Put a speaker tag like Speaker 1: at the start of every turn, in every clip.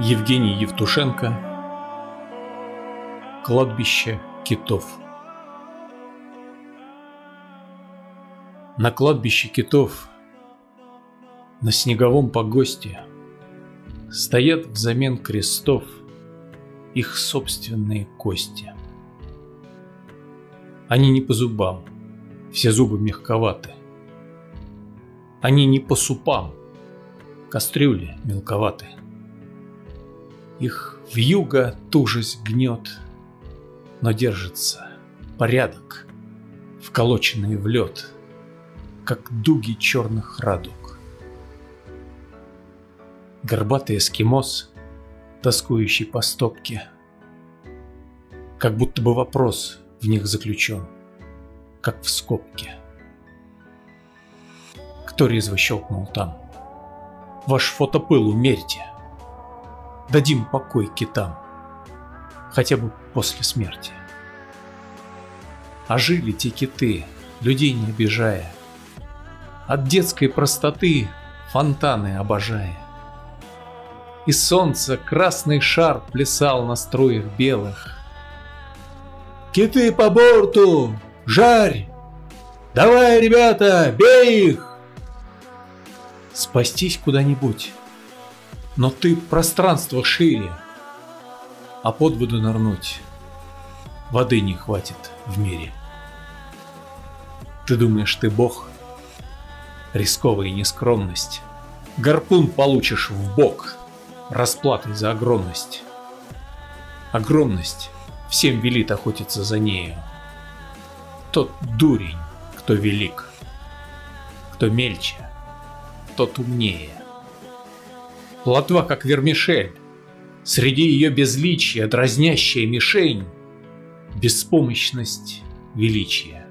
Speaker 1: Евгений Евтушенко. Кладбище китов. На кладбище китов На снеговом погосте Стоят взамен крестов Их собственные кости. Они не по зубам Все зубы мягковаты. Они не по супам Кастрюли мелковаты их вьюга тужесть гнет, Но держится порядок, Вколоченный в лед, Как дуги черных радуг. Горбатый эскимос, тоскующий по стопке, Как будто бы вопрос в них заключен, Как в скобке. Кто резво щелкнул там? Ваш фотопыл умерьте — дадим покой китам, хотя бы после смерти. А жили те киты, людей не обижая, от детской простоты фонтаны обожая. И солнце красный шар плясал на струях белых. «Киты по борту! Жарь! Давай, ребята, бей их!» Спастись куда-нибудь но ты пространство шире, а под воду нырнуть воды не хватит в мире. Ты думаешь, ты бог? Рисковая нескромность. Гарпун получишь в бок расплатой за огромность. Огромность всем велит охотиться за нею. Тот дурень, кто велик, кто мельче, тот умнее. Плотва, как вермишель. Среди ее безличия дразнящая мишень, Беспомощность величия.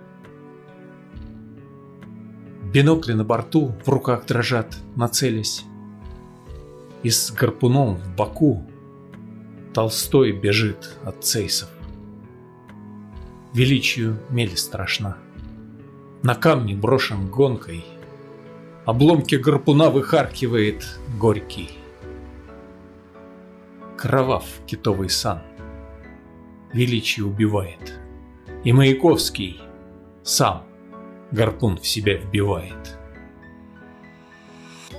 Speaker 1: Бинокли на борту в руках дрожат, нацелясь. И с гарпуном в боку Толстой бежит от цейсов. Величию мель страшна. На камни брошен гонкой, Обломки гарпуна выхаркивает горький кровав китовый сан. Величие убивает. И Маяковский сам гарпун в себя вбивает.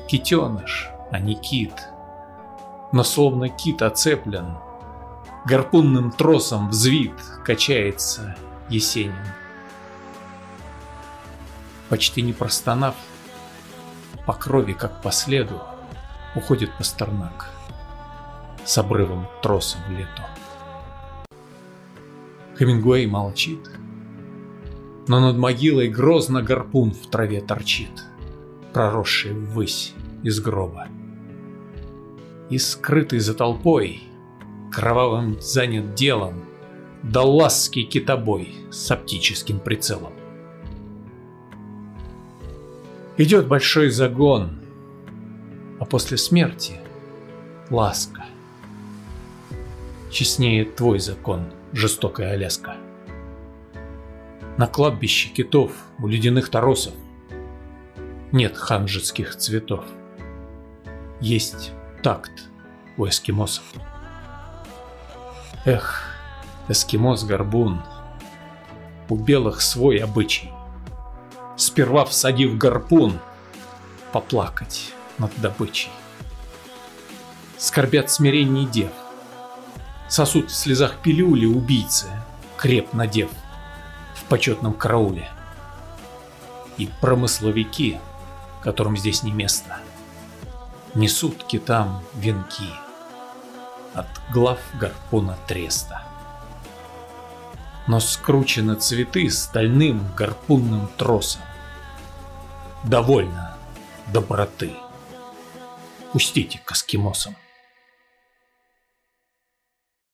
Speaker 1: Китеныш, а не кит, но словно кит оцеплен, гарпунным тросом взвит качается Есенин. Почти не простонав, по крови, как по следу, уходит Пастернак с обрывом троса в лету. Хемингуэй молчит, но над могилой грозно гарпун в траве торчит, проросший ввысь из гроба. И скрытый за толпой, кровавым занят делом, далласский китобой с оптическим прицелом. Идет большой загон, а после смерти ласка честнее твой закон, жестокая Аляска. На кладбище китов у ледяных торосов нет ханжеских цветов. Есть такт у эскимосов. Эх, эскимос-горбун, у белых свой обычай. Сперва всадив гарпун, поплакать над добычей. Скорбят смирение дев, сосут в слезах пилюли убийцы, креп надев в почетном карауле. И промысловики, которым здесь не место, несут китам венки от глав гарпуна треста. Но скручены цветы стальным гарпунным тросом. Довольно доброты. Пустите к эскимосам.